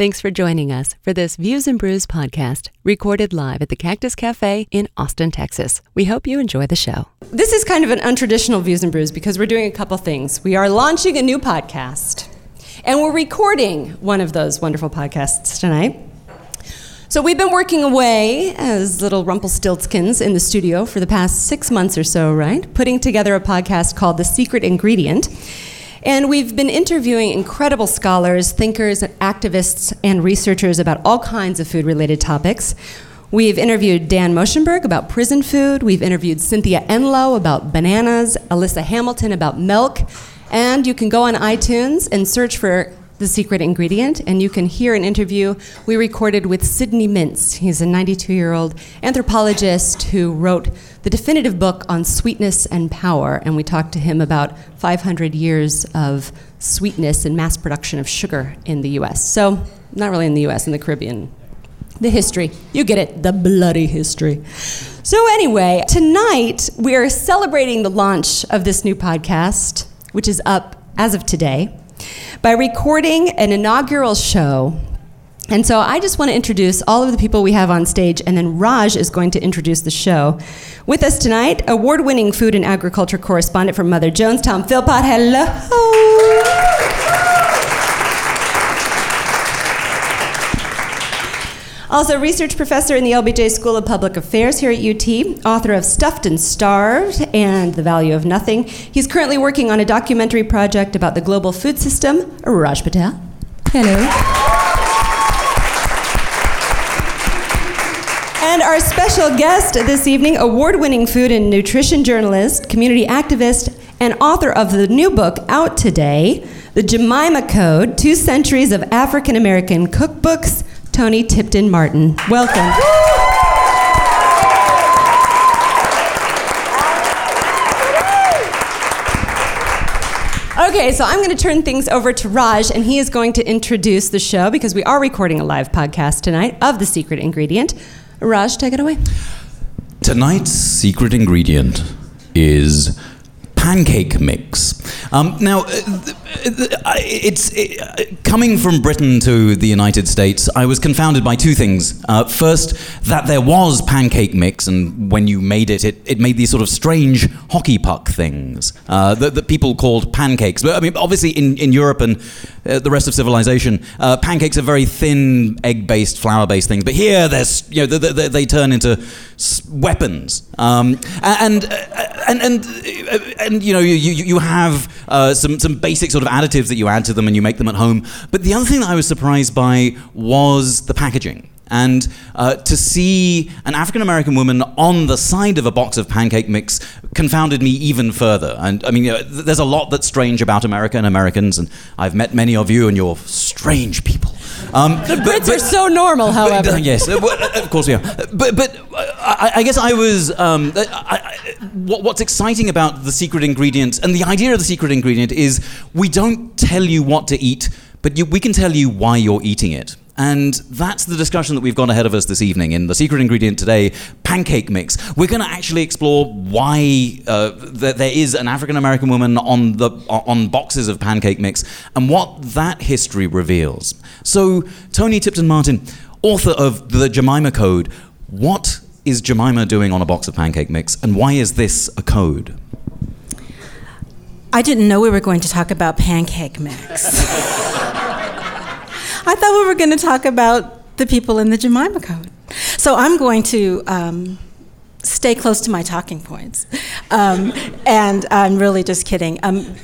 Thanks for joining us for this Views and Brews podcast, recorded live at the Cactus Cafe in Austin, Texas. We hope you enjoy the show. This is kind of an untraditional Views and Brews because we're doing a couple things. We are launching a new podcast, and we're recording one of those wonderful podcasts tonight. So we've been working away as little Rumpelstiltskins in the studio for the past six months or so, right? Putting together a podcast called The Secret Ingredient. And we've been interviewing incredible scholars, thinkers, activists, and researchers about all kinds of food related topics. We've interviewed Dan Moschenberg about prison food. We've interviewed Cynthia Enloe about bananas, Alissa Hamilton about milk. And you can go on iTunes and search for the secret ingredient, and you can hear an interview we recorded with Sidney Mintz. He's a 92 year old anthropologist who wrote the definitive book on sweetness and power, and we talked to him about 500 years of sweetness and mass production of sugar in the US. So, not really in the US, in the Caribbean. The history. You get it, the bloody history. So, anyway, tonight we are celebrating the launch of this new podcast, which is up as of today by recording an inaugural show. And so I just want to introduce all of the people we have on stage, and then Raj is going to introduce the show. With us tonight, award winning food and agriculture correspondent from Mother Jones, Tom Philpott. Hello. Also, research professor in the LBJ School of Public Affairs here at UT, author of Stuffed and Starved and The Value of Nothing. He's currently working on a documentary project about the global food system. Raj Patel. Hello. And our special guest this evening, award winning food and nutrition journalist, community activist, and author of the new book out today, The Jemima Code Two Centuries of African American Cookbooks Toni Tipton Martin. Welcome. Okay, so I'm going to turn things over to Raj, and he is going to introduce the show because we are recording a live podcast tonight of The Secret Ingredient. Raj, take it away. Tonight's secret ingredient is pancake mix. Um, now, uh, it's it, uh, coming from Britain to the United States. I was confounded by two things. Uh, first, that there was pancake mix, and when you made it, it, it made these sort of strange hockey puck things uh, that, that, people called pancakes. But I mean, obviously, in, in Europe and uh, the rest of civilization, uh, pancakes are very thin, egg-based, flour-based things. But here, there's you know they, they, they turn into weapons, um, and, and and and you know you you have some some basic sort of additives that you add to them and you make them at home. But the other thing that I was surprised by was the packaging. And uh, to see an African American woman on the side of a box of pancake mix confounded me even further. And I mean, you know, there's a lot that's strange about America and Americans, and I've met many of you, and you're strange people. Um, the Brits but, but, are so normal, however. But, yes, of course we are. But, but I, I guess I was. Um, I, I, what's exciting about the secret ingredient and the idea of the secret ingredient is we don't tell you what to eat, but you, we can tell you why you're eating it. And that's the discussion that we've got ahead of us this evening in the secret ingredient today, pancake mix. We're going to actually explore why uh, th- there is an African American woman on the on boxes of pancake mix and what that history reveals. So, Toni Tipton Martin, author of the Jemima Code, what is Jemima doing on a box of pancake mix, and why is this a code? I didn't know we were going to talk about pancake mix. I thought we were going to talk about the people in the Jemima Code. So I'm going to um, stay close to my talking points. Um, and I'm really just kidding. Um,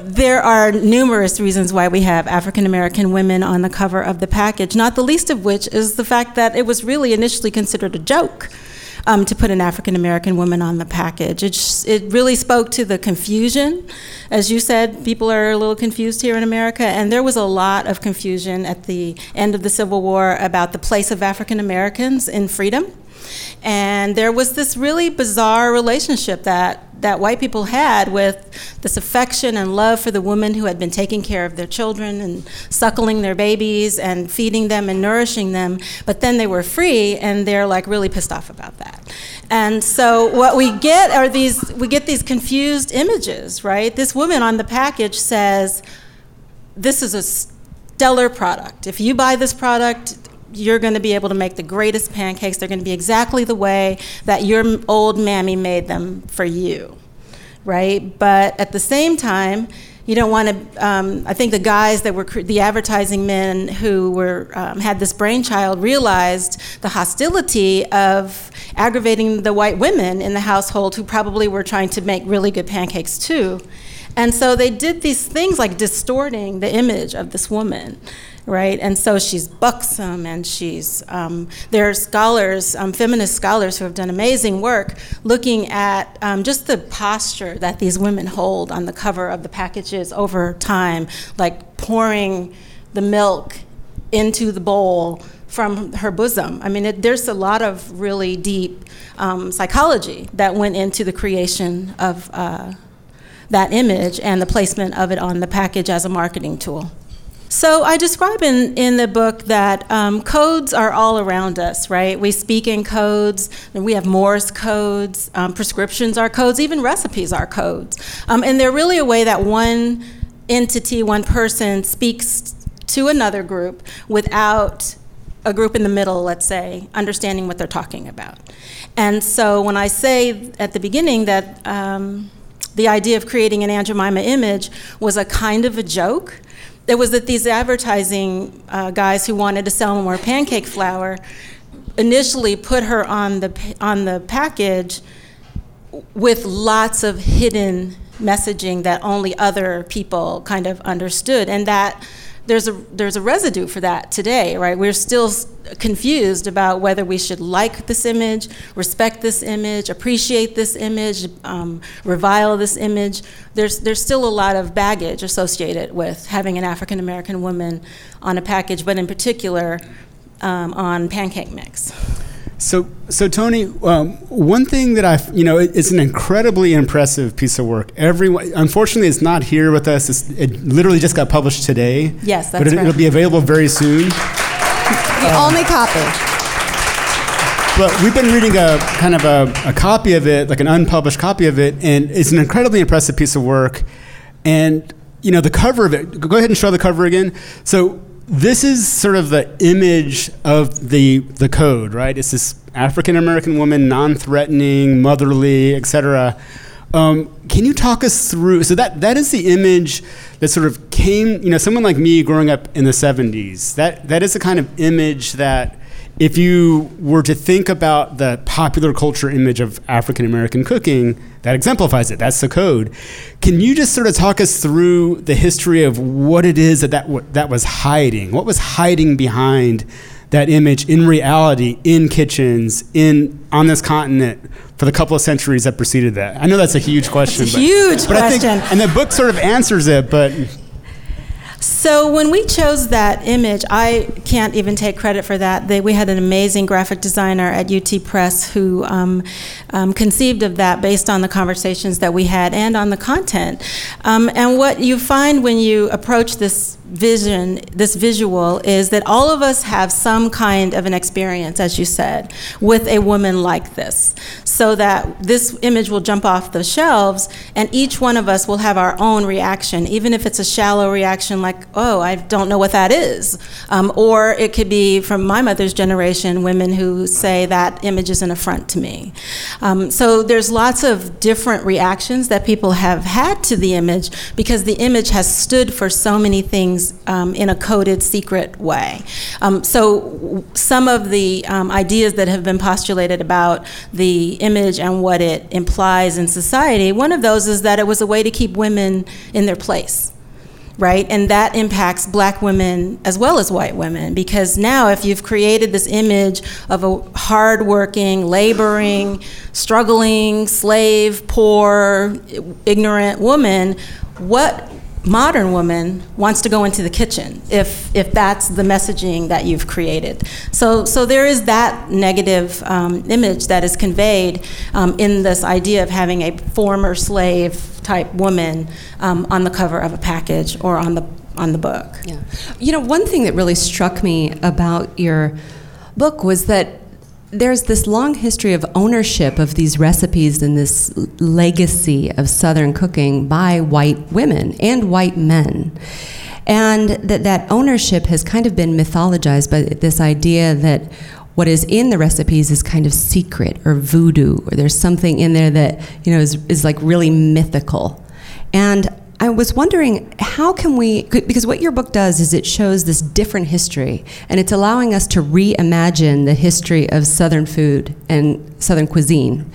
there are numerous reasons why we have African American women on the cover of the package, not the least of which is the fact that it was really initially considered a joke um, to put an African American woman on the package. It, just, it really spoke to the confusion. As you said, people are a little confused here in America, and there was a lot of confusion at the end of the Civil War about the place of African Americans in freedom. And there was this really bizarre relationship that that white people had with this affection and love for the women who had been taking care of their children and suckling their babies and feeding them and nourishing them, but then they were free and they're like really pissed off about that. And so what we get are these we get these confused images, right? This woman on the package says this is a stellar product. If you buy this product, you're going to be able to make the greatest pancakes. They're going to be exactly the way that your old mammy made them for you, right? But at the same time, you don't want to. Um, I think the guys that were the advertising men who were um, had this brainchild realized the hostility of aggravating the white women in the household who probably were trying to make really good pancakes too. And so they did these things like distorting the image of this woman right? And so she's buxom, and she's. Um, there are scholars, um, feminist scholars, who have done amazing work looking at um, just the posture that these women hold on the cover of the packages over time, like pouring the milk into the bowl from her bosom. I mean, it, there's a lot of really deep um, psychology that went into the creation of. Uh, that image and the placement of it on the package as a marketing tool. So I describe in, in the book that um, codes are all around us, right? We speak in codes, and we have Morse codes, um, prescriptions are codes, even recipes are codes. Um, and they're really a way that one entity, one person speaks to another group without a group in the middle, let's say, understanding what they're talking about. And so when I say at the beginning that um, the idea of creating an Aunt Jemima image was a kind of a joke, it was that these advertising uh, guys who wanted to sell more pancake flour initially put her on the on the package with lots of hidden messaging that only other people kind of understood. And that there's a there's a residue for that today, right? We're still confused about whether we should like this image, respect this image, appreciate this image, um, revile this image. There's there's still a lot of baggage associated with having an African American woman on a package, but in particular um, on pancake mix. So, so Toni, um, one thing that I, you know, it, it's an incredibly impressive piece of work. Everyone, unfortunately, it's not here with us. It's, it literally just got published today. Yes, that's but it, right. it'll be available very soon. The um, only copy. But we've been reading a kind of a, a copy of it, like an unpublished copy of it, and it's an incredibly impressive piece of work. And you know, the cover of it. Go ahead and show the cover again. So this is sort of the image of the the code, right? It's this African American woman, non-threatening, motherly, etc. Um, can you talk us through? So that that is the image that sort of came. You know, someone like me growing up in the '70s. That that is the kind of image that if you were to think about the popular culture image of African American cooking, that exemplifies it. That's the code. Can you just sort of talk us through the history of what it is that that, w- that was hiding? What was hiding behind that image in reality in kitchens in on this continent for the couple of centuries that preceded that? I know that's a huge question. It's a but, huge but question. I think, and the book sort of answers it, but so when we chose that image, I can't even take credit for that. They, we had an amazing graphic designer at UT Press who um, um, conceived of that based on the conversations that we had and on the content. Um, and what you find when you approach this vision, this visual, is that all of us have some kind of an experience, as you said, with a woman like this. So that this image will jump off the shelves, and each one of us will have our own reaction, even if it's a shallow reaction like, oh, I don't know what that is. Um, or it could be from my mother's generation, women who say that image is an affront to me. Um, so there's lots of different reactions that people have had to the image because the image has stood for so many things things um, in a coded, secret way. Um, so, some of the um, ideas that have been postulated about the image and what it implies in society, one of those is that it was a way to keep women in their place right? And that impacts black women as well as white women because now if you've created this image of a hardworking, laboring, struggling, slave, poor, ignorant woman, what modern woman wants to go into the kitchen if if that's the messaging that you've created. So so there is that negative um, image that is conveyed um, in this idea of having a former slave type woman um, on the cover of a package or on the on the book. Yeah, you know one thing that really struck me about your book was that there's this long history of ownership of these recipes and this legacy of Southern cooking by white women and white men. And that that ownership has kind of been mythologized by this idea that what is in the recipes is kind of secret or voodoo, or there's something in there that you know is, is like really mythical. And I was wondering how can we because what your book does is it shows this different history and it's allowing us to reimagine the history of southern food and southern cuisine.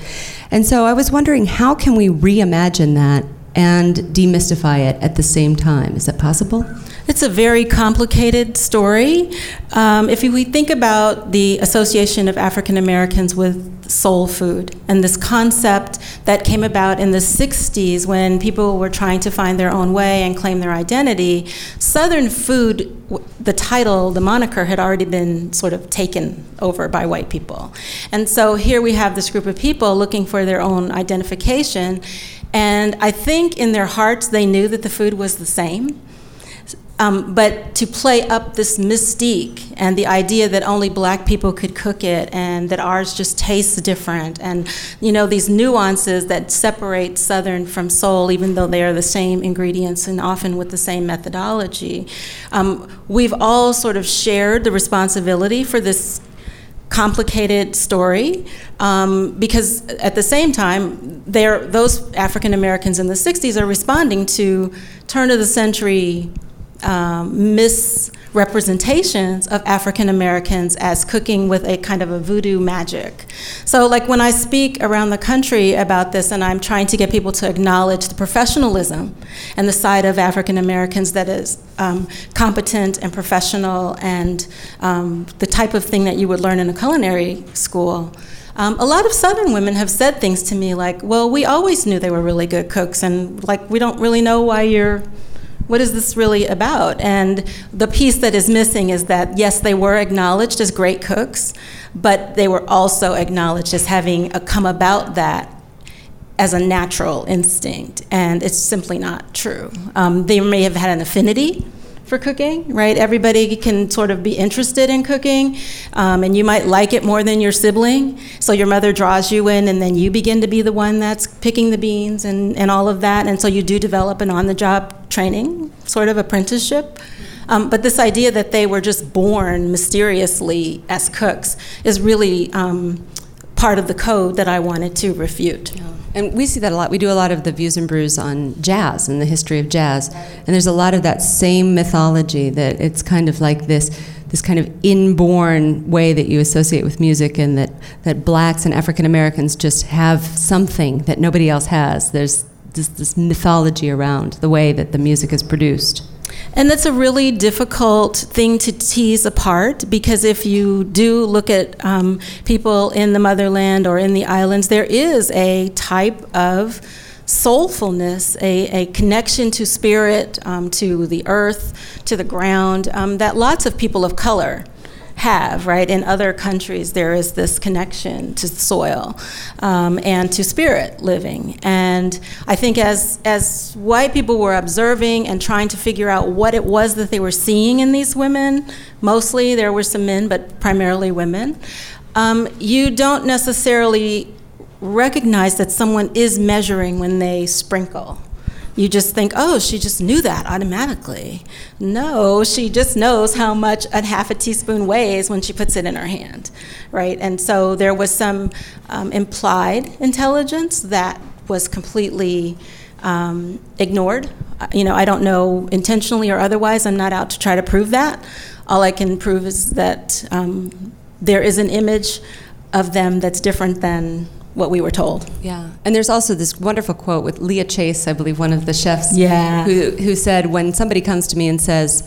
And so I was wondering how can we reimagine that and demystify it at the same time? Is that possible? It's a very complicated story. Um, if we think about the association of African Americans with soul food and this concept that came about in the 60s when people were trying to find their own way and claim their identity, Southern food, the title, the moniker, had already been sort of taken over by white people. And so here we have this group of people looking for their own identification. And I think in their hearts they knew that the food was the same. Um, but to play up this mystique and the idea that only black people could cook it and that ours just tastes different and you know these nuances that separate southern from soul even though they are the same ingredients and often with the same methodology um, we've all sort of shared the responsibility for this complicated story um, because at the same time those african americans in the 60s are responding to turn of the century um, misrepresentations of African Americans as cooking with a kind of a voodoo magic. So, like when I speak around the country about this, and I'm trying to get people to acknowledge the professionalism and the side of African Americans that is um, competent and professional and um, the type of thing that you would learn in a culinary school. Um, a lot of Southern women have said things to me like, well, we always knew they were really good cooks, and like, we don't really know why you're what is this really about? And the piece that is missing is that, yes, they were acknowledged as great cooks, but they were also acknowledged as having come about that as a natural instinct. And it's simply not true. Um, they may have had an affinity for cooking, right? Everybody can sort of be interested in cooking, um, and you might like it more than your sibling. So your mother draws you in, and then you begin to be the one that's picking the beans and, and all of that. And so you do develop an on the job training, sort of apprenticeship. Um, but this idea that they were just born mysteriously as cooks is really um, part of the code that I wanted to refute. Yeah. And we see that a lot. We do a lot of the views and brews on jazz and the history of jazz. And there's a lot of that same mythology that it's kind of like this this kind of inborn way that you associate with music and that, that blacks and African Americans just have something that nobody else has. There's this, this mythology around the way that the music is produced. And that's a really difficult thing to tease apart because if you do look at um, people in the motherland or in the islands, there is a type of soulfulness, a, a connection to spirit, um, to the earth, to the ground, um, that lots of people of color have, right? In other countries, there is this connection to soil um, and to spirit living. And I think as, as white people were observing and trying to figure out what it was that they were seeing in these women, mostly there were some men, but primarily women, um, you don't necessarily recognize that someone is measuring when they sprinkle you just think, oh, she just knew that automatically. No, she just knows how much a half a teaspoon weighs when she puts it in her hand, right? And so there was some um, implied intelligence that was completely um, ignored. You know, I don't know intentionally or otherwise. I'm not out to try to prove that. All I can prove is that um, there is an image of them that's different than what we were told. Yeah, and there's also this wonderful quote with Leah Chase, I believe, one of the chefs. Yeah. Who who said when somebody comes to me and says,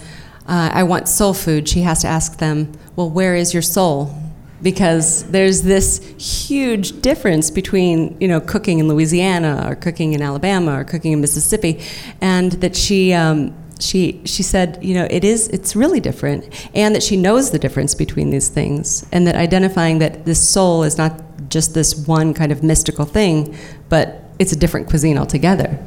uh, "I want soul food," she has to ask them, "Well, where is your soul?" Because there's this huge difference between you know cooking in Louisiana or cooking in Alabama or cooking in Mississippi, and that she. Um, she she said, you know, it is it's really different, and that she knows the difference between these things, and that identifying that this soul is not just this one kind of mystical thing, but it's a different cuisine altogether.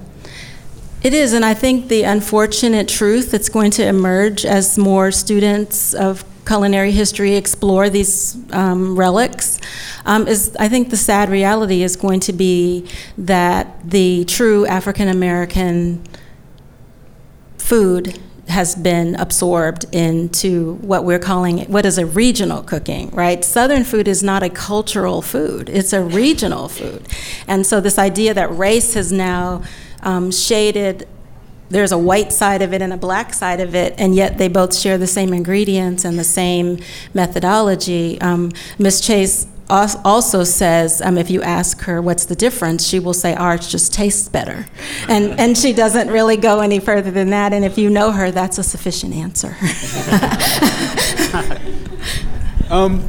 It is, and I think the unfortunate truth that's going to emerge as more students of culinary history explore these um, relics um, is I think the sad reality is going to be that the true African American food has been absorbed into what we're calling what is a regional cooking, right? Southern food is not a cultural food; it's a regional food, and so this idea that race has now um, shaded there's a white side of it and a black side of it, and yet they both share the same ingredients and the same methodology. Um, Miss Chase also says um, if you ask her what's the difference, she will say ours just tastes better. And, and she doesn't really go any further than that. And if you know her, that's a sufficient answer. um,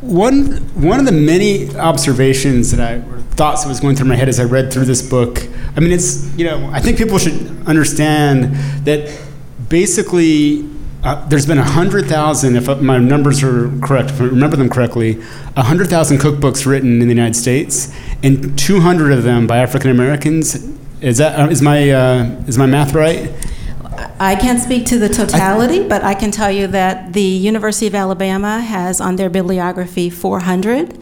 one, one of the many observations that I, or thoughts that was going through my head as I read through this book, I mean, it's, you know, I think people should understand that basically uh, there's been 100,000, if my numbers are correct, if I remember them correctly, 100,000 cookbooks written in the United States, and 200 of them by African Americans. Is that uh, my uh, is my math right? I can't speak to the totality, but I can tell you that the University of Alabama has on their bibliography 400.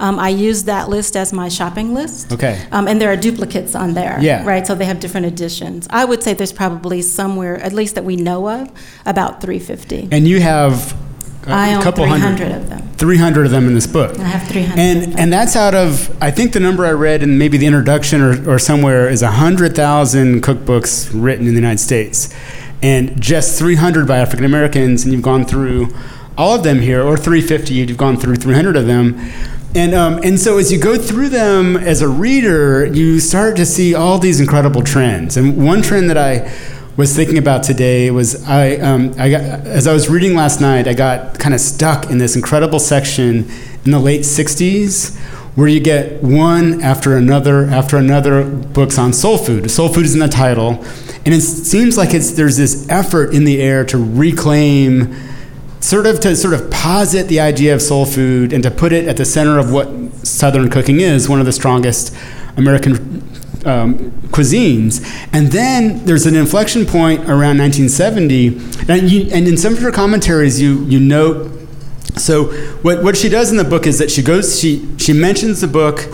Um, I use that list as my shopping list. Okay. Um, and there are duplicates on there. Yeah. Right. So they have different editions. I would say there's probably somewhere, at least that we know of, about 350. And you have a I own couple 300 hundred. of them. 300 of them in this book. I have 300 of And and that's out of I think the number I read in maybe the introduction or, or somewhere is 100,000 cookbooks written in the United States. And just 300 by African Americans and you've gone through all of them here or 350 you've gone through 300 of them. And, um, and so as you go through them as a reader, you start to see all these incredible trends. And one trend that I was thinking about today was I, um, I got, as I was reading last night, I got kind of stuck in this incredible section in the late 60s where you get one after another after another books on soul food. Soul food is in the title. And it seems like it's, there's this effort in the air to reclaim sort of to sort of posit the idea of soul food and to put it at the center of what Southern cooking is, one of the strongest American um, cuisines. And then there's an inflection point around 1970, and, you, and in some of her commentaries, you you note. So what what she does in the book is that she goes she she mentions the book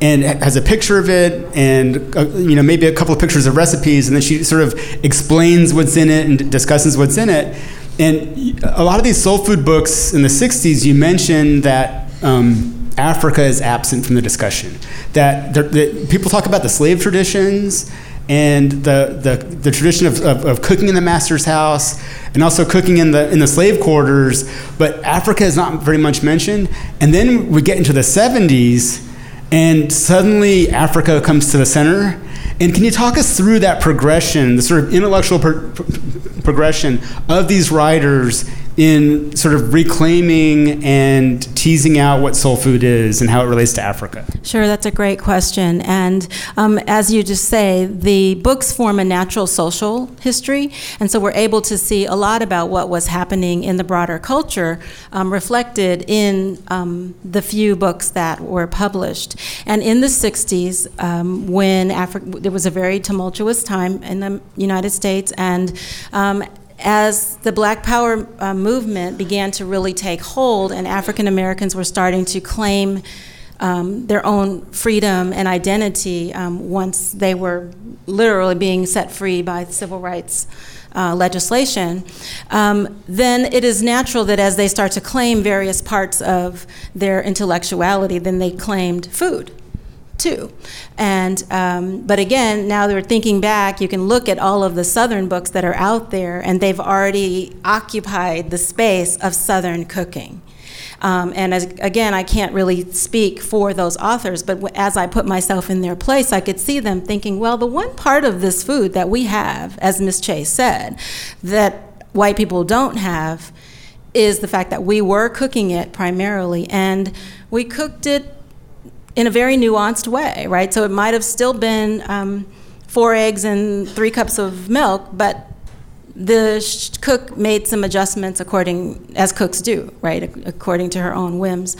and has a picture of it and uh, you know maybe a couple of pictures of recipes and then she sort of explains what's in it and discusses what's in it and a lot of these soul food books in the 60s, you mentioned that um, Africa is absent from the discussion. That, that, people talk about the slave traditions and the, the, the tradition of, of, of, cooking in the master's house and also cooking in the, in the slave quarters, but Africa is not very much mentioned. And then we get into the 70s, and suddenly Africa comes to the center. And can you talk us through that progression, the sort of intellectual pro- pro- progression of these writers in sort of reclaiming and teasing out what soul food is and how it relates to Africa? Sure, that's a great question. And um, as you just say, the books form a natural social history, and so we're able to see a lot about what was happening in the broader culture um, reflected in um, the few books that were published. And in the 60s, um, when there was a very tumultuous time in the United States, and um, as the Black Power uh, movement began to really take hold, and African Americans were starting to claim um, their own freedom and identity um, once they were literally being set free by civil rights uh, legislation, um, then it is natural that as they start to claim various parts of their intellectuality, then they claimed food too. And um, but again, now they're thinking back. You can look at all of the Southern books that are out there, and they've already occupied the space of Southern cooking. Um, and as, again, I can't really speak for those authors, but w- as I put myself in their place, I could see them thinking, well, the one part of this food that we have, as Miss Chase said, that white people don't have is the fact that we were cooking it primarily, and we cooked it in a very nuanced way, right? So it might have still been um, four eggs and three cups of milk, but the sh- cook made some adjustments according as cooks do, right, ac- according to her own whims.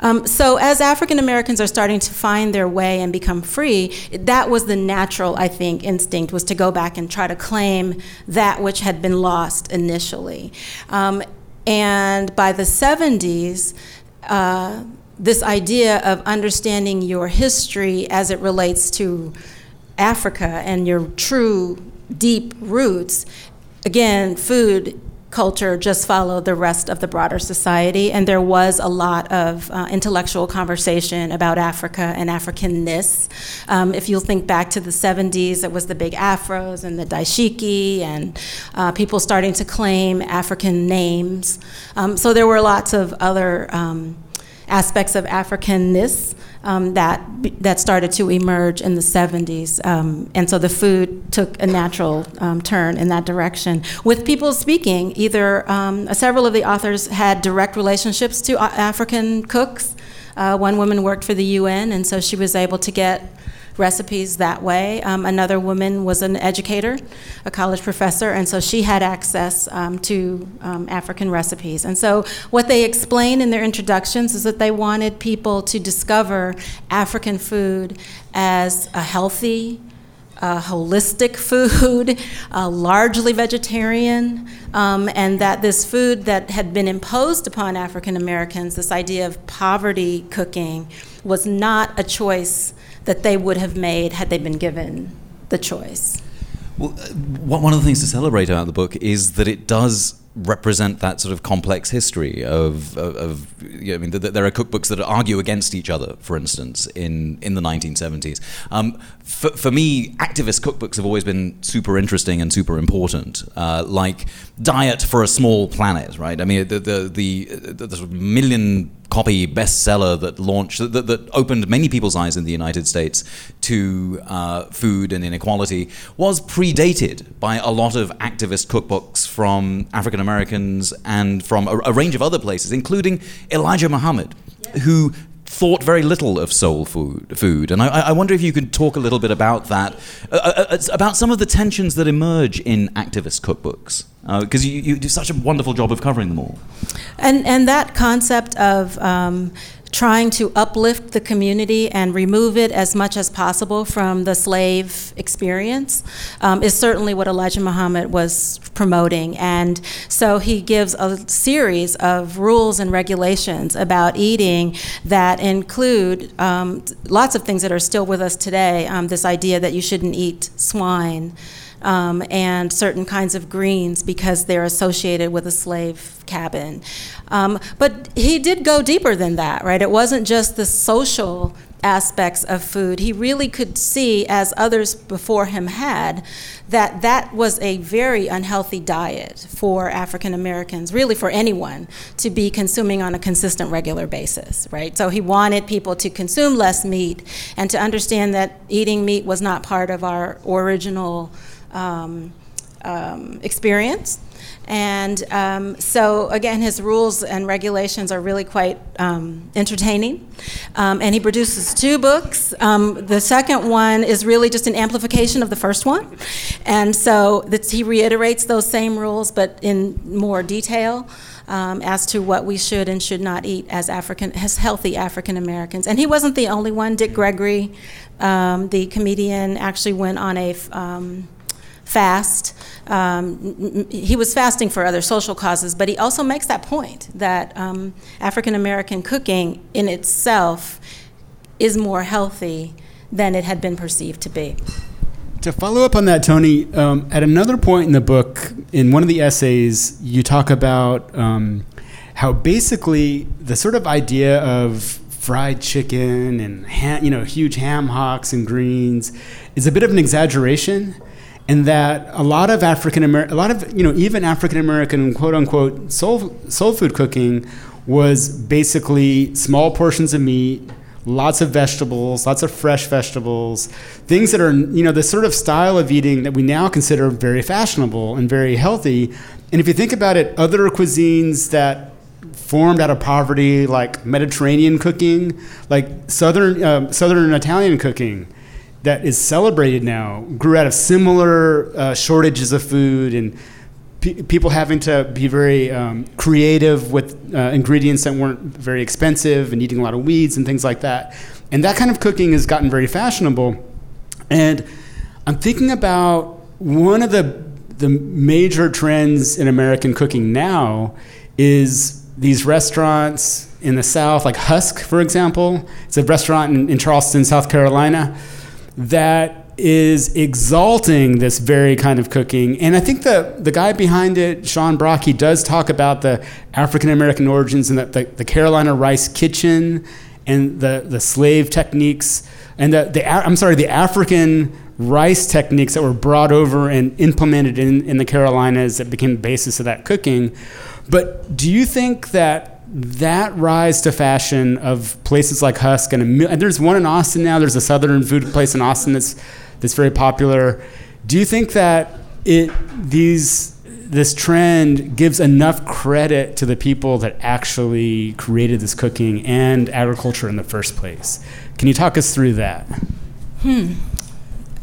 Um, so as African Americans are starting to find their way and become free, that was the natural, I think, instinct was to go back and try to claim that which had been lost initially. Um, and by the 70s, uh, this idea of understanding your history as it relates to Africa and your true deep roots again, food culture just followed the rest of the broader society, and there was a lot of uh, intellectual conversation about Africa and Africanness. Um, if you'll think back to the 70s, it was the big afros and the dashiki, and uh, people starting to claim African names. Um, so there were lots of other um, aspects of Africanness um, that that started to emerge in the 70s, um, and so the food took a natural um, turn in that direction. With people speaking, either um, several of the authors had direct relationships to uh, African cooks. Uh, one woman worked for the UN, and so she was able to get recipes that way. Um, another woman was an educator, a college professor, and so she had access um, to um, African recipes. And so, what they explain in their introductions is that they wanted people to discover African food as a healthy, holistic food, largely vegetarian, um, and that this food that had been imposed upon African Americans, this idea of poverty cooking, was not a choice that they would have made had they been given the choice. Well, uh, one of the things to celebrate about the book is that it does represent that sort of complex history of, of, of you know, I mean, th- there are cookbooks that argue against each other, for instance, in, in the 1970s. Um, for, for me, activist cookbooks have always been super interesting and super important, uh, like Diet for a Small Planet, right? I mean, the, the, the, the, the sort of million copy bestseller that launched that, that opened many people's eyes in the United States to uh, food and inequality was predated by a lot of activist cookbooks from African Americans and from a, a, range of other places, including Elijah Muhammad, who thought very little of soul food. food. And I, I wonder if you could talk a little bit about that, uh, uh, uh about some of the tensions that emerge in activist cookbooks, because uh, you, you, do such a wonderful job of covering them all. And, and that concept of um, trying to uplift the community and remove it as much as possible from the slave experience um, is certainly what Elijah Muhammad was promoting. And so he gives a series of rules and regulations about eating that include um, lots of things that are still with us today. Um, this idea that you shouldn't eat swine um, and certain kinds of greens because they're associated with a slave cabin. Um, but he did go deeper than that, right? It wasn't just the social aspects of food. He really could see, as others before him had, that that was a very unhealthy diet for African Americans, really for anyone, to be consuming on a consistent, regular basis, right? So he wanted people to consume less meat and to understand that eating meat was not part of our original um, um, experience. And um, so, again, his rules and regulations are really quite um, entertaining. Um, and he produces two books. Um, the second one is really just an amplification of the first one. And so he reiterates those same rules, but in more detail. Um, as to what we should and should not eat as African, as healthy African Americans. And he wasn't the only one. Dick Gregory, um, the comedian, actually went on a fast. Um, he was fasting for other social causes, but he also makes that point that um, African American cooking in itself is more healthy than it had been perceived to be. To follow up on that, Toni, um, at another point in the book, in one of the essays, you talk about um, how basically the sort of idea of fried chicken and you know huge ham hocks and greens is a bit of an exaggeration and that a lot of African American, a lot of you know, even African American quote unquote soul soul food cooking was basically small portions of meat, lots of vegetables, lots of fresh vegetables, things that are you know the sort of style of eating that we now consider very fashionable and very healthy. And if you think about it, other cuisines that formed out of poverty, like Mediterranean cooking, like southern uh, southern Italian cooking that is celebrated now grew out of similar uh, shortages of food and pe- people having to be very um, creative with uh, ingredients that weren't very expensive and eating a lot of weeds and things like that. And that kind of cooking has gotten very fashionable. And I'm thinking about one of the the major trends in American cooking now is these restaurants in the South, like Husk, for example. It's a restaurant in, in Charleston, South Carolina that is exalting this very kind of cooking. And I think the, the guy behind it, Sean Brock, he does talk about the African American origins and the, the, the, Carolina rice kitchen and the, the slave techniques and the, the I'm sorry, the African rice techniques that were brought over and implemented in, in the Carolinas that became the basis of that cooking. But do you think that that rise to fashion of places like Husk and, a, and there's one in Austin now. There's a Southern food place in Austin that's that's very popular. Do you think that it these this trend gives enough credit to the people that actually created this cooking and agriculture in the first place? Can you talk us through that? Hmm.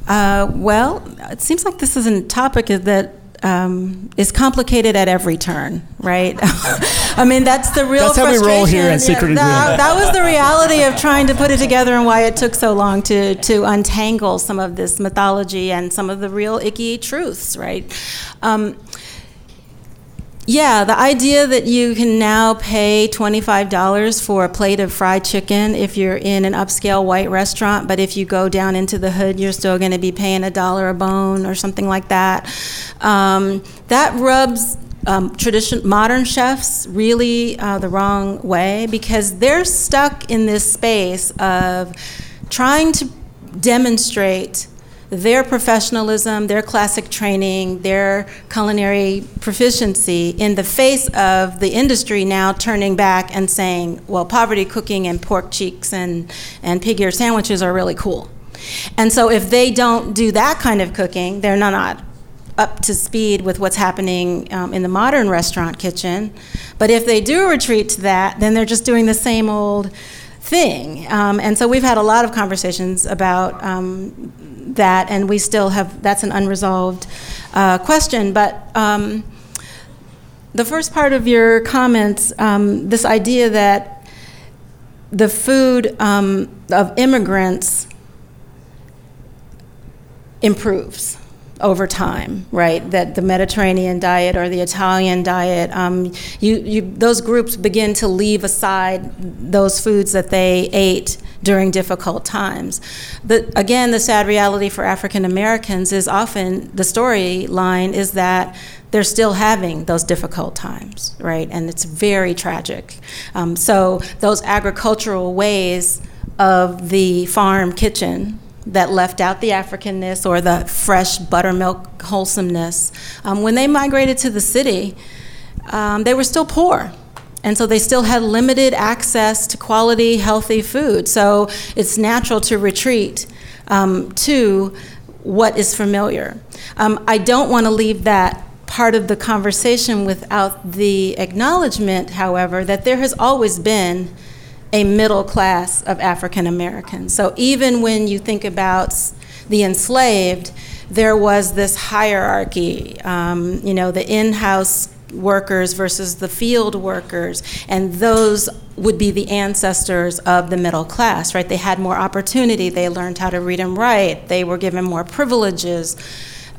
Uh, well, it seems like this is a topic that um, is complicated at every turn, right? I mean, that's the real. That's how we roll here at Secret yeah, that, that, was the reality of trying to put it together and why it took so long to to untangle some of this mythology and some of the real icky truths, right? Um, yeah, the idea that you can now pay $25 for a plate of fried chicken if you're in an upscale white restaurant, but if you go down into the hood, you're still going to be paying a dollar a bone or something like that. Um, that rubs um, tradition modern chefs really uh, the wrong way because they're stuck in this space of trying to demonstrate their professionalism, their classic training, their culinary proficiency in the face of the industry now turning back and saying, well, poverty cooking and pork cheeks and, and pig ear sandwiches are really cool. And so if they don't do that kind of cooking, they're not up to speed with what's happening um, in the modern restaurant kitchen. But if they do retreat to that, then they're just doing the same old thing. Um, and so we've had a lot of conversations about um, that, and we still have that's an unresolved uh, question. But um, the first part of your comments, um, this idea that the food um, of immigrants improves over time, right? That the Mediterranean diet or the Italian diet, um, you, you, those groups begin to leave aside those foods that they ate during difficult times. Again, the sad reality for African Americans is often the storyline is that they're still having those difficult times, right? And it's very tragic. Um, so those agricultural ways of the farm kitchen that left out the Africanness or the fresh buttermilk wholesomeness. Um, when they migrated to the city, um, they were still poor. And so they still had limited access to quality, healthy food. So it's natural to retreat um, to what is familiar. Um, I don't want to leave that part of the conversation without the acknowledgement, however, that there has always been a middle class of African Americans. So even when you think about the enslaved, there was this hierarchy, um, you know, the in house workers versus the field workers, and those would be the ancestors of the middle class, right? They had more opportunity, they learned how to read and write, they were given more privileges.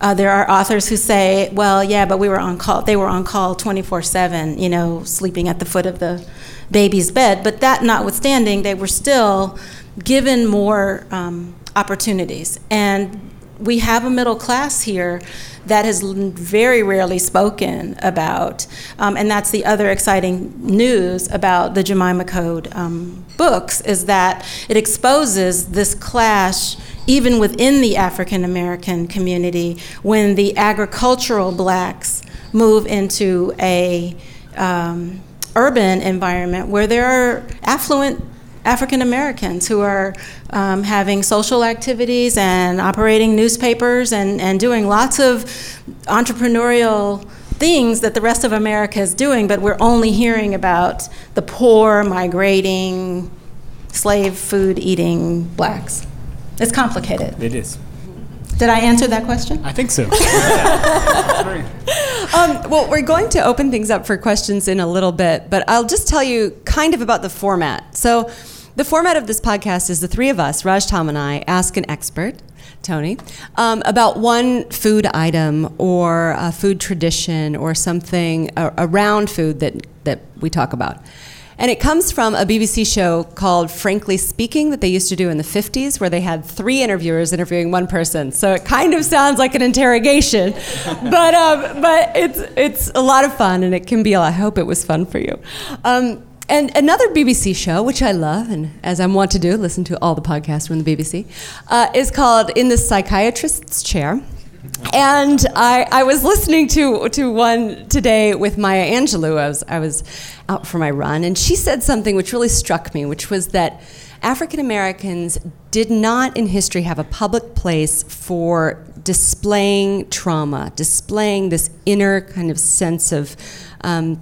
Uh, there are authors who say, well, yeah, but we were on call, they were on call 24 7, you know, sleeping at the foot of the baby's bed. But that notwithstanding, they were still given more um, opportunities. And we have a middle class here that has very rarely spoken about. Um, and that's the other exciting news about the Jemima Code um, books is that it exposes this clash even within the African American community when the agricultural blacks move into a um, urban environment where there are affluent African Americans who are um, having social activities and operating newspapers and, and doing lots of entrepreneurial things that the rest of America is doing, but we're only hearing about the poor, migrating, slave food eating blacks. It's complicated. It is. Did I answer that question? I think so. um, well, we're going to open things up for questions in a little bit, but I'll just tell you kind of about the format. So, the format of this podcast is the three of us, Raj Tom and I, ask an expert, Toni, um, about one food item or a food tradition or something around food that, that we talk about. And it comes from a BBC show called Frankly Speaking that they used to do in the 50s, where they had three interviewers interviewing one person. So it kind of sounds like an interrogation, but, um, but it's, it's a lot of fun, and it can be, I hope it was fun for you. Um, and another BBC show, which I love, and as I'm wont to do, listen to all the podcasts from the BBC, uh, is called In the Psychiatrist's Chair. And I, I was listening to, to one today with Maya Angelou. I was, I was out for my run, and she said something which really struck me, which was that African Americans did not in history have a public place for displaying trauma, displaying this inner kind of sense of, um,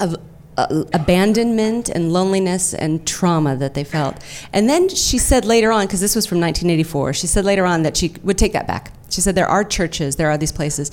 of uh, abandonment and loneliness and trauma that they felt. And then she said later on, because this was from 1984, she said later on that she would take that back. She said there are churches, there are these places.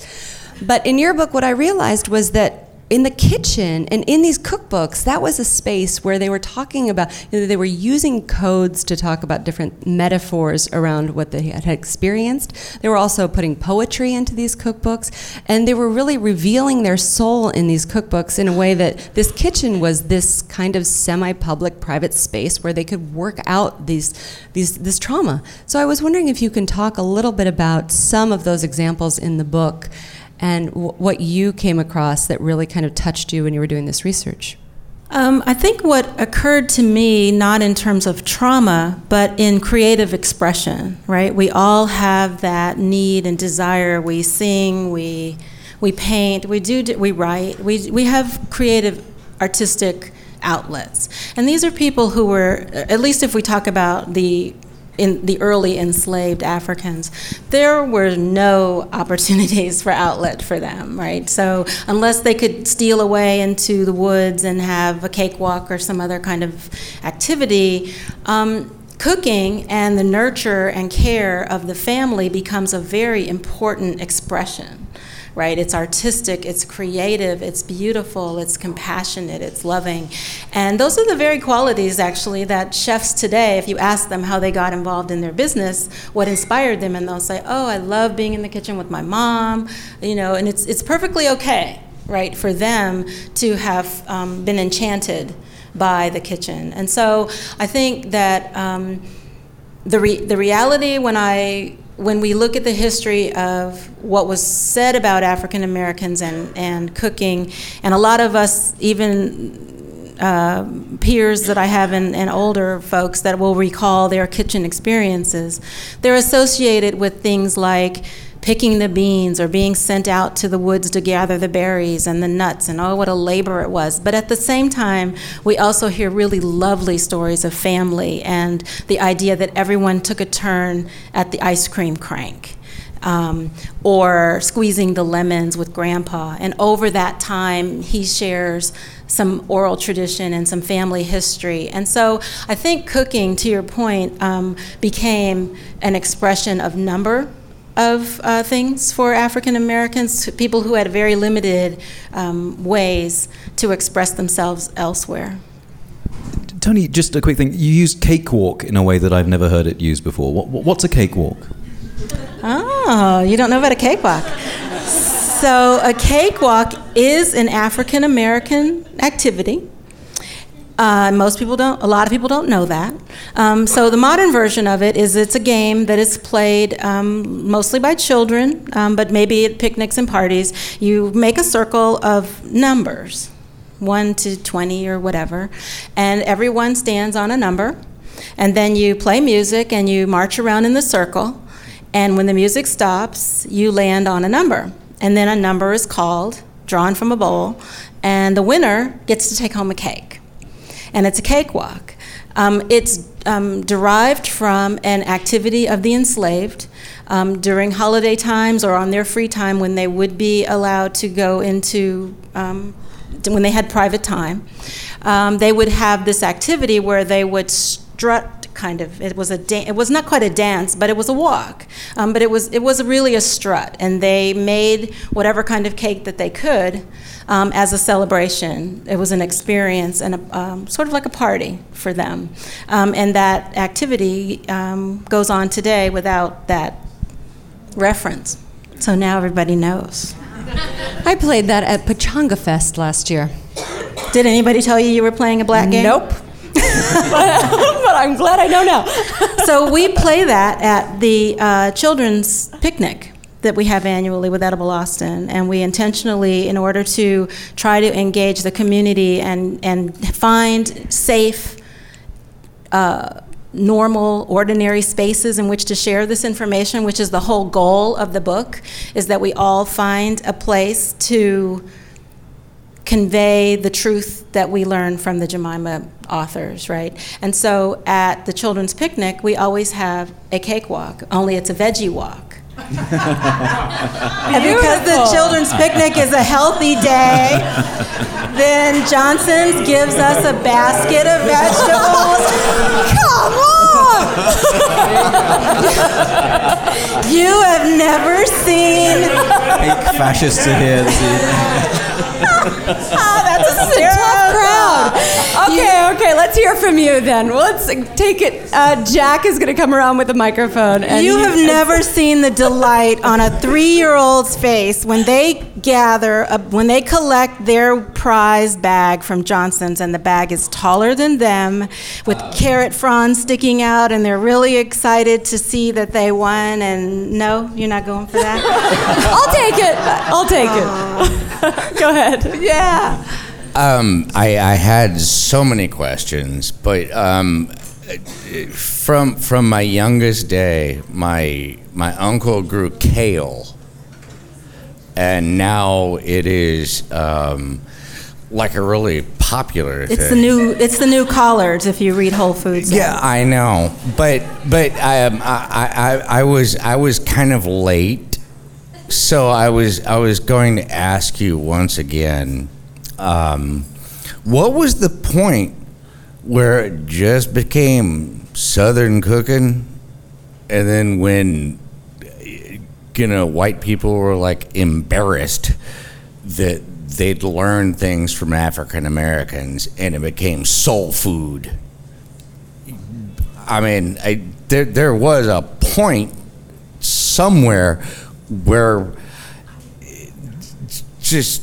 But in your book, what I realized was that in the kitchen and in these cookbooks, that was a space where they were talking about, you know, they were using codes to talk about different metaphors around what they had experienced. They were also putting poetry into these cookbooks, and they were really revealing their soul in these cookbooks in a way that this kitchen was this kind of semi-public private space where they could work out these, these, this trauma. So I was wondering if you can talk a little bit about some of those examples in the book and w- what you came across that really kind of touched you when you were doing this research. Um, I think what occurred to me, not in terms of trauma, but in creative expression, right? We all have that need and desire. We sing, we, we paint, we do, we write, we, we have creative, artistic outlets. And these are people who were, at least if we talk about the in the early enslaved Africans, there were no opportunities for outlet for them, right? So unless they could steal away into the woods and have a cakewalk or some other kind of activity, um, cooking and the nurture and care of the family becomes a very important expression right? It's artistic, it's creative, it's beautiful, it's compassionate, it's loving. And those are the very qualities, actually, that chefs today, if you ask them how they got involved in their business, what inspired them, and they'll say, oh, I love being in the kitchen with my mom, you know, and it's, it's perfectly okay, right, for them to have um, been enchanted by the kitchen. And so I think that um, the, re- the reality when I when we look at the history of what was said about African Americans and, and cooking, and a lot of us, even uh, peers that I have and, and older folks that will recall their kitchen experiences, they're associated with things like picking the beans or being sent out to the woods to gather the berries and the nuts and oh what a labor it was. But at the same time we also hear really lovely stories of family and the idea that everyone took a turn at the ice cream crank um, or squeezing the lemons with grandpa. And over that time he shares some oral tradition and some family history. And so I think cooking, to your point, um, became an expression of number of uh, things for African Americans, people who had very limited um, ways to express themselves elsewhere. Toni, just a quick thing. You used cakewalk in a way that I've never heard it used before. What, what's a cakewalk? Oh, you don't know about a cakewalk. So, a cakewalk is an African American activity uh, most people don't, a lot of people don't know that. Um, so the modern version of it is it's a game that is played um, mostly by children, um, but maybe at picnics and parties. You make a circle of numbers, 1 to 20 or whatever, and everyone stands on a number. And then you play music and you march around in the circle. And when the music stops, you land on a number. And then a number is called, drawn from a bowl, and the winner gets to take home a cake and it's a cakewalk. Um, it's um, derived from an activity of the enslaved um, during holiday times or on their free time when they would be allowed to go into, um, when they had private time. Um, they would have this activity where they would strut kind of it was a da- it was not quite a dance but it was a walk um, but it was it was really a strut and they made whatever kind of cake that they could um, as a celebration. It was an experience and a, um, sort of like a party for them. Um, and that activity um, goes on today without that reference. So now everybody knows. I played that at Pachanga Fest last year. Did anybody tell you you were playing a black game? Nope. I'm glad I know now. so we play that at the uh, children's picnic that we have annually with Edible Austin, and we intentionally, in order to try to engage the community and and find safe. Uh, normal ordinary spaces in which to share this information which is the whole goal of the book is that we all find a place to convey the truth that we learn from the Jemima authors, right? And so at the children's picnic, we always have a cakewalk, only it's a veggie walk. and because the children's picnic is a healthy day, then Johnson's gives us a basket of vegetables. Come on! you have never seen. Fake fascists are here this evening. oh, that's a tough crowd. Okay, okay, let's hear from you then. let's take it. Uh, Jack is going to come around with a microphone. And you have never seen the delight on a three-year-old's face when they gather, a, when they collect their prize bag from Johnson's, and the bag is taller than them, with carrot fronds sticking out, and they're really excited to see that they won. And no, you're not going for that. I'll take it. I'll take it. Go ahead. Yeah. Um, I, I, had so many questions, but um, from from my youngest day, my my uncle grew kale, and now it is um, like a really popular. It's thing. the new it's the new collards if you read Whole Foods. Yeah, I know, but but um, I, I I was I was kind of late, so I was I was going to ask you once again um, what was the point where it just became Southern cooking, and then when you know white people were like embarrassed that they'd learned things from African Americans, and it became soul food. I mean, I, there there was a point somewhere where just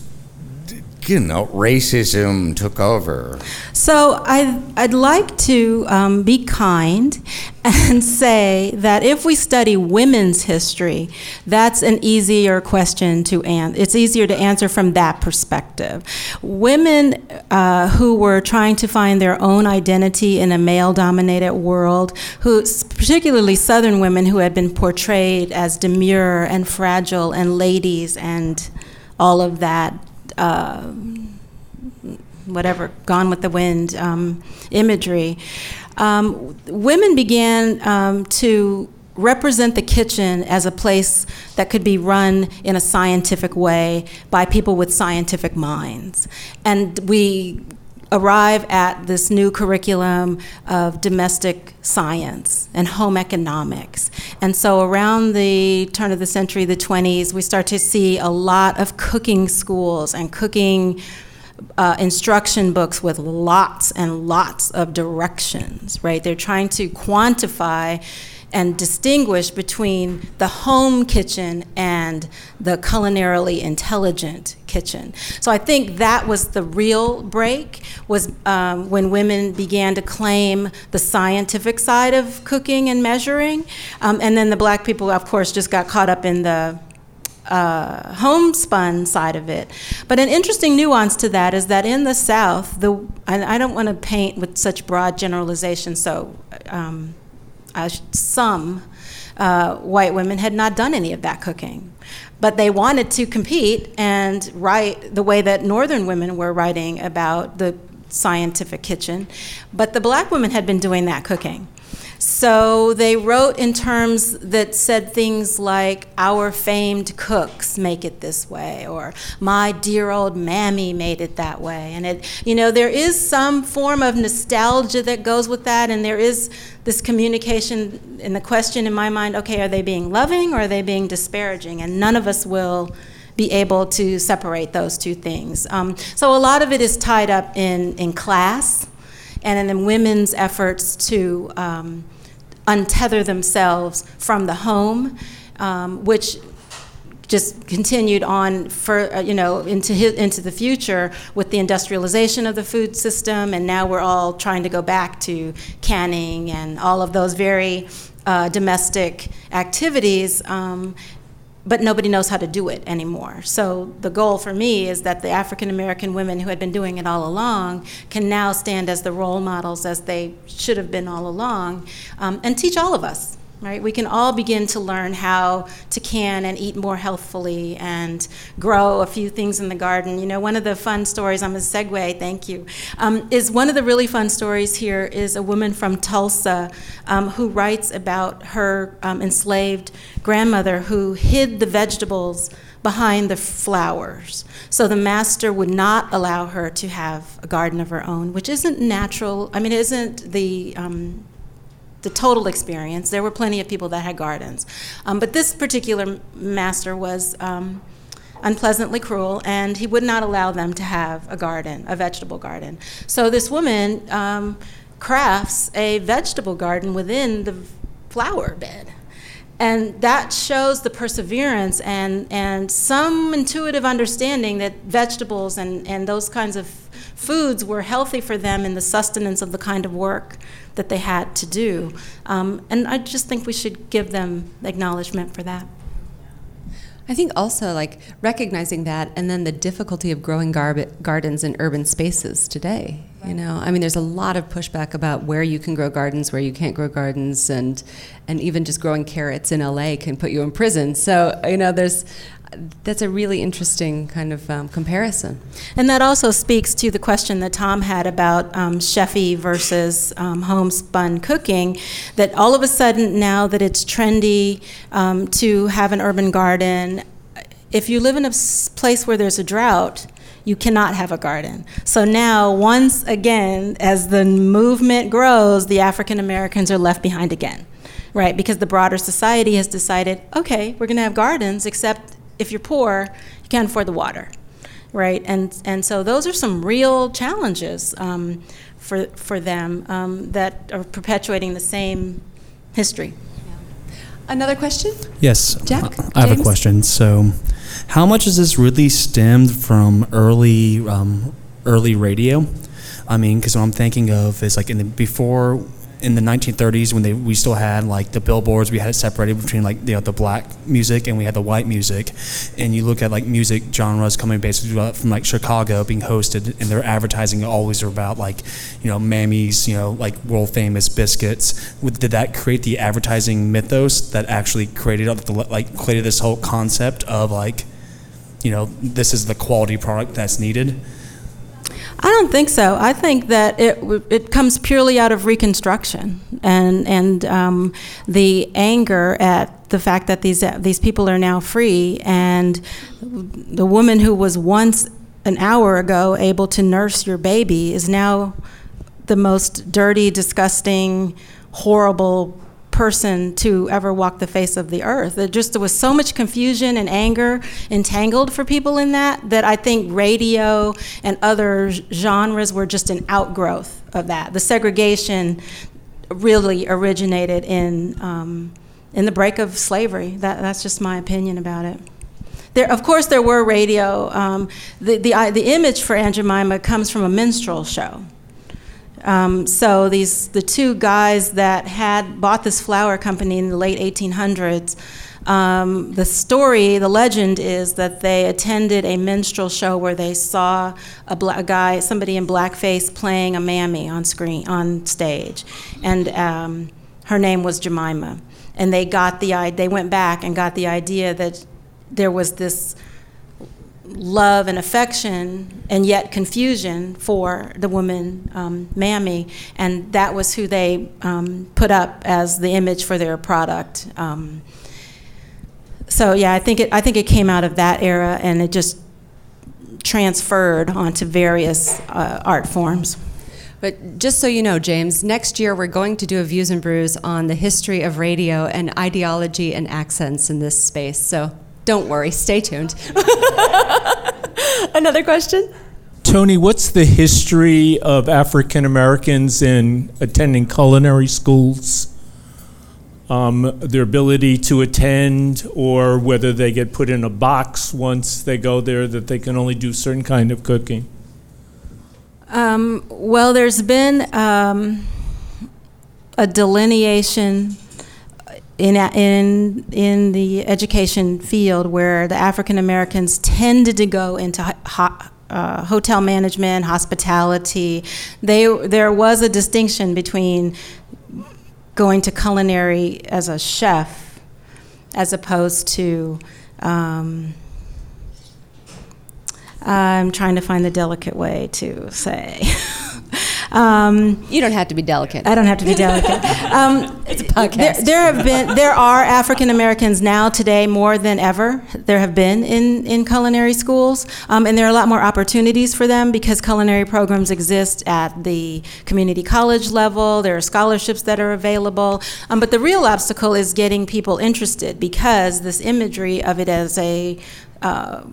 you know, racism took over. So I'd, I'd like to um, be kind and say that if we study women's history, that's an easier question to answer. It's easier to answer from that perspective. Women uh, who were trying to find their own identity in a male dominated world, who, particularly Southern women who had been portrayed as demure and fragile and ladies and all of that uh, whatever, Gone with the Wind um, imagery, um, women began um, to represent the kitchen as a place that could be run in a scientific way by people with scientific minds. And we arrive at this new curriculum of domestic science and home economics. And so around the turn of the century, the 20s, we start to see a lot of cooking schools and cooking uh, instruction books with lots and lots of directions, right? They're trying to quantify and distinguish between the home kitchen and the culinarily intelligent kitchen. So I think that was the real break was um, when women began to claim the scientific side of cooking and measuring, um, and then the black people, of course, just got caught up in the uh, homespun side of it. But an interesting nuance to that is that in the South, the I don't want to paint with such broad generalizations, so. Um, some uh, white women had not done any of that cooking. But they wanted to compete and write the way that Northern women were writing about the scientific kitchen. But the black women had been doing that cooking. So they wrote in terms that said things like, Our famed cooks make it this way, or My dear old mammy made it that way. And it, you know, there is some form of nostalgia that goes with that, and there is this communication and the question in my mind okay, are they being loving or are they being disparaging? And none of us will be able to separate those two things. Um, so a lot of it is tied up in, in class and in women's efforts to um, untether themselves from the home, um, which just continued on for uh, you know into his, into the future with the industrialization of the food system, and now we're all trying to go back to canning and all of those very uh, domestic activities. Um, but nobody knows how to do it anymore. So the goal for me is that the African American women who had been doing it all along can now stand as the role models as they should have been all along um, and teach all of us right? We can all begin to learn how to can and eat more healthfully and grow a few things in the garden. You know, one of the fun stories, I'm a segue, thank you, um, is one of the really fun stories here is a woman from Tulsa um, who writes about her um, enslaved grandmother who hid the vegetables behind the flowers. So the master would not allow her to have a garden of her own, which isn't natural. I mean, it isn't the um, the total experience. There were plenty of people that had gardens. Um, but this particular master was um, unpleasantly cruel, and he would not allow them to have a garden, a vegetable garden. So this woman um, crafts a vegetable garden within the flower bed. And that shows the perseverance and, and some intuitive understanding that vegetables and, and those kinds of foods were healthy for them in the sustenance of the kind of work that they had to do. Um, and I just think we should give them acknowledgement for that. I think also like recognizing that and then the difficulty of growing gar- gardens in urban spaces today. You know, I mean, there's a lot of pushback about where you can grow gardens, where you can't grow gardens, and and even just growing carrots in LA can put you in prison. So you know, there's that's a really interesting kind of um, comparison. And that also speaks to the question that Tom had about um, chefy versus um, homespun cooking. That all of a sudden, now that it's trendy um, to have an urban garden, if you live in a place where there's a drought, you cannot have a garden. So now, once again, as the movement grows, the African Americans are left behind again, right? Because the broader society has decided, okay, we're going to have gardens, except if you're poor, you can't afford the water, right? And and so those are some real challenges um, for for them um, that are perpetuating the same history. Another question? Yes, Jack. I have James? a question. So, how much is this really stemmed from early um, early radio? I mean, because what I'm thinking of is like in the before in the 1930s when they we still had like the billboards we had it separated between like you know, the black music and we had the white music. And you look at like music genres coming basically from like chicago being hosted and their advertising always are about like you know mammy's you know like world famous biscuits. Did that create the advertising mythos that actually created like created this whole concept of like you know this is the quality product that's needed I don't think so. I think that it it comes purely out of Reconstruction and and um, the anger at the fact that these these people are now free, and the woman who was once an hour ago able to nurse your baby is now the most dirty, disgusting, horrible person to ever walk the face of the earth. There just there was so much confusion and anger entangled for people in that that I think radio and other genres were just an outgrowth of that. The segregation really originated in um, in the break of slavery. That, that's just my opinion about it. There, of course, there were radio. Um, the, the, the image for Aunt Jemima comes from a minstrel show. Um, so these the two guys that had bought this flour company in the late 1800s. Um, the story, the legend is that they attended a minstrel show where they saw a, bla- a guy, somebody in blackface, playing a mammy on screen on stage, and um, her name was Jemima. And they got the they went back and got the idea that there was this love and affection and yet confusion for the woman um, Mammy, and that was who they um, put up as the image for their product. Um, so yeah, I think it I think it came out of that era, and it just transferred onto various uh, art forms. But just so you know, James, next year we're going to do a Views and Brews on the history of radio and ideology and accents in this space. So don't worry, stay tuned. Another question? Toni, what's the history of African Americans in attending culinary schools? um, their ability to attend, or whether they get put in a box once they go there that they can only do certain kind of cooking? Um, well, there's been um, a delineation in, in, in the education field where the African Americans tended to go into ho- uh, hotel management, hospitality. They, there was a distinction between going to culinary as a chef as opposed to. Um, I'm trying to find the delicate way to say. Um, you don't have to be delicate. I don't have to be delicate. Um, it's a podcast. There, there, have been, there are African Americans now today more than ever. There have been in, in culinary schools, um, and there are a lot more opportunities for them because culinary programs exist at the community college level. There are scholarships that are available, um, but the real obstacle is getting people interested because this imagery of it as a uh,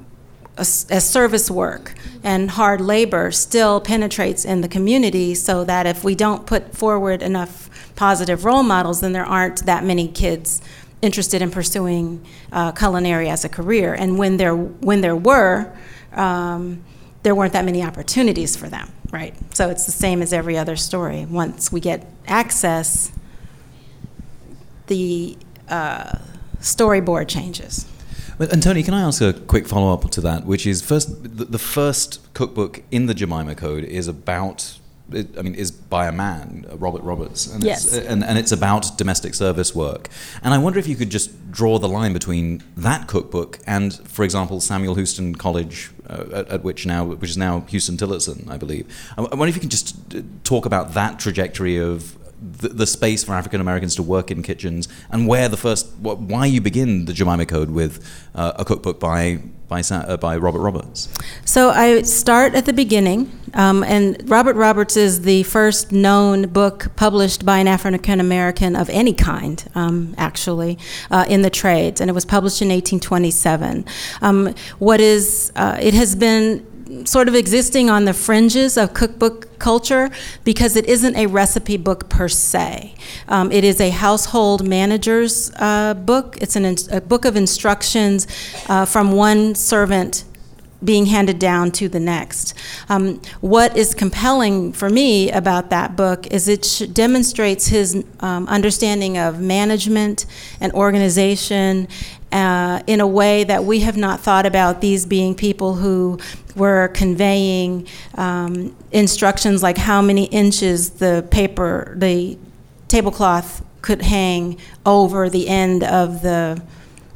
as service work and hard labor still penetrates in the community so that if we don't put forward enough positive role models then there aren't that many kids interested in pursuing uh, culinary as a career. And when there when there were um, there weren't that many opportunities for them right? So it's the same as every other story. Once we get access the uh, storyboard changes and Toni, can I ask a quick follow up to that? Which is first, the, the first cookbook in the Jemima Code is about I mean, is by a man, Robert Roberts. And yes. It's, and, and it's about domestic service work. And I wonder if you could just draw the line between that cookbook and, for example, Samuel Huston College, uh, at, at, which now, which is now Huston Tillotson, I believe. I, I wonder if you can just uh, talk about that trajectory of the, the space for African Americans to work in kitchens, and where the first, why you begin the Jemima Code with uh, a cookbook by by, uh, by Robert Roberts? So I start at the beginning, um, and Robert Roberts is the first known book published by an African American of any kind, um, actually, uh, in the trades, and it was published in 1827. Um, what is, uh, it has been sort of existing on the fringes of cookbook culture because it isn't a recipe book per se. Um, it is a household manager's uh, book. It's an, a book of instructions uh, from one servant being handed down to the next. Um, what is compelling for me about that book is it demonstrates his um, understanding of management and organization uh, in a way that we have not thought about these being people who were conveying um, instructions like how many inches the paper, the tablecloth could hang over the end of the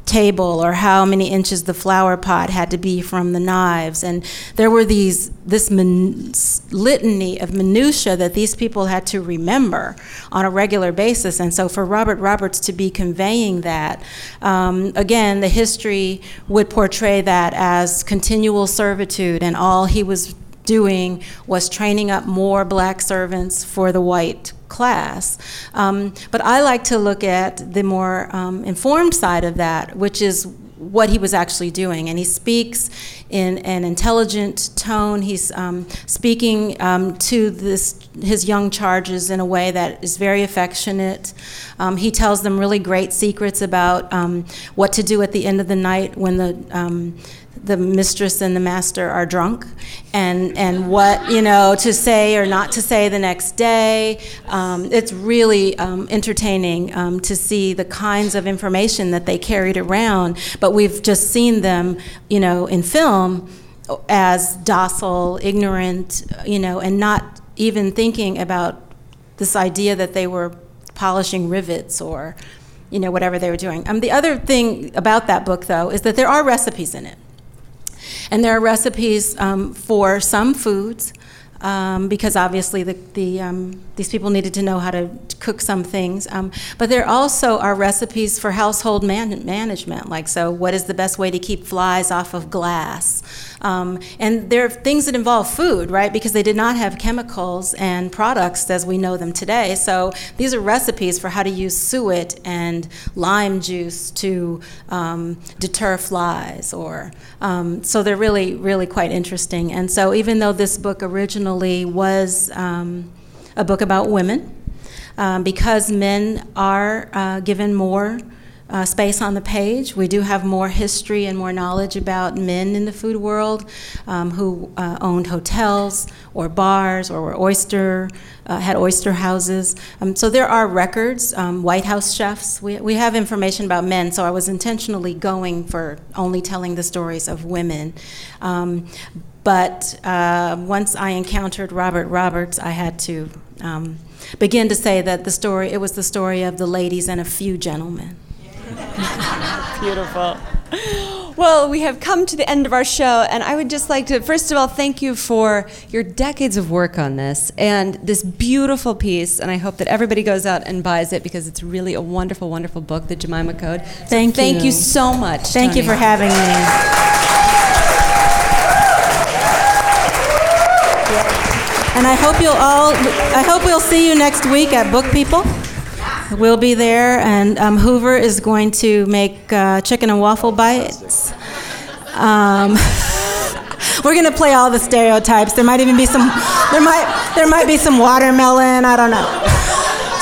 table or how many inches the flower pot had to be from the knives. And there were these this min, litany of minutia that these people had to remember on a regular basis. And so for robert roberts to be conveying that um, again the history would portray that as continual servitude and all he was doing was training up more black servants for the white class. Um, but I like to look at the more um, informed side of that, which is what he was actually doing. And he speaks in an intelligent tone. He's um, speaking um, to this, his young charges in a way that is very affectionate. Um, he tells them really great secrets about um, what to do at the end of the night when the um, the mistress and the master are drunk. And and what you know to say or not to say the next day um, it's really um, entertaining um, to see the kinds of information that they carried around. But we've just seen them you know in film as docile ignorant you know and not even thinking about this idea that they were polishing rivets or you know whatever they were doing. Um, the other thing about that book though is that there are recipes in it and there are recipes um, for some foods um, because obviously the, the, um, these people needed to know how to cook some things. Um, but there also are recipes for household man- management, like so, what is the best way to keep flies off of glass? Um, and there are things that involve food, right? Because they did not have chemicals and products as we know them today. So these are recipes for how to use suet and lime juice to um, deter flies, or um, so they're really, really quite interesting. And so even though this book originally was um, a book about women. um, because men are uh, given more uh, space on the page. We do have more history and more knowledge about men in the food world um, who uh, owned hotels or bars or were oyster, uh, had oyster houses. Um, so there are records, um, White House chefs. We, we have information about men, so I was intentionally going for only telling the stories of women. Um, but uh, once I encountered Robert Roberts, I had to um, begin to say that the story, it was the story of the ladies and a few gentlemen. Beautiful. Well, we have come to the end of our show, and I would just like to, first of all, thank you for your decades of work on this and this beautiful piece. And I hope that everybody goes out and buys it because it's really a wonderful, wonderful book, The Jemima Code. So Thank Thank you. Thank you so much. Thank you for having me. And I hope you'll all, I hope we'll see you next week at Book People. We'll be there, and um, Hoover is going to make uh, chicken and waffle bites. Um, we're going to play all the stereotypes. There might even be some, there might, there might be some watermelon. I don't know.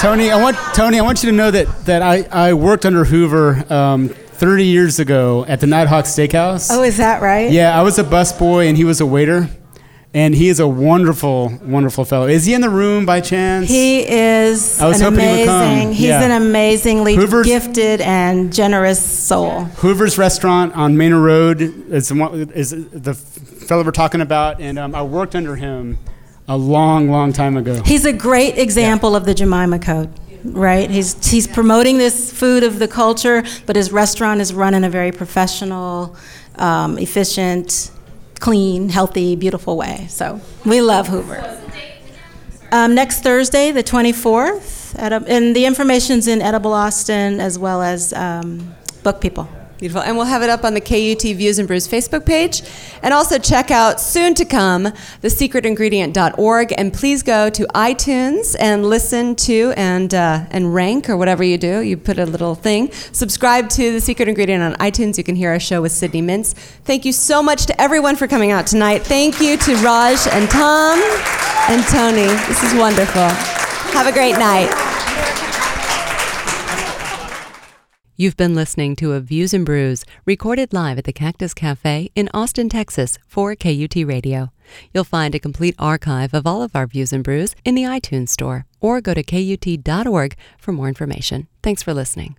Toni, I want Toni. I want you to know that that I, I worked under Hoover um, 30 years ago at the Nighthawk Steakhouse. Oh, is that right? Yeah, I was a busboy and he was a waiter, and he is a wonderful, wonderful fellow. Is he in the room by chance? He is I was an hoping he would come. He's Yeah. an amazingly Hoover's- gifted and generous soul. Hoover's Restaurant on Manor Road is, is the fellow we're talking about, and um, I worked under him a long, long time ago. He's a great example of the Jemima Code, right? He's he's promoting this food of the culture, but his restaurant is run in a very professional, um, efficient, clean, healthy, beautiful way. So we love Hoover. Um, next Thursday, the 24th, at a, and the information's in Edible Austin as well as um, Book People. Beautiful. And we'll have it up on the KUT Views and Brews Facebook page. And also check out soon to come thesecretingredient.org. And please go to iTunes and listen to and, uh, and rank or whatever you do. You put a little thing. Subscribe to The Secret Ingredient on iTunes. You can hear our show with Sidney Mintz. Thank you so much to everyone for coming out tonight. Thank you to Raj and Tom and Toni. This is wonderful. Have a great night. You've been listening to a Views and Brews recorded live at the Cactus Cafe in Austin, Texas for KUT Radio. You'll find a complete archive of all of our Views and Brews in the iTunes Store or go to KUT.org for more information. Thanks for listening.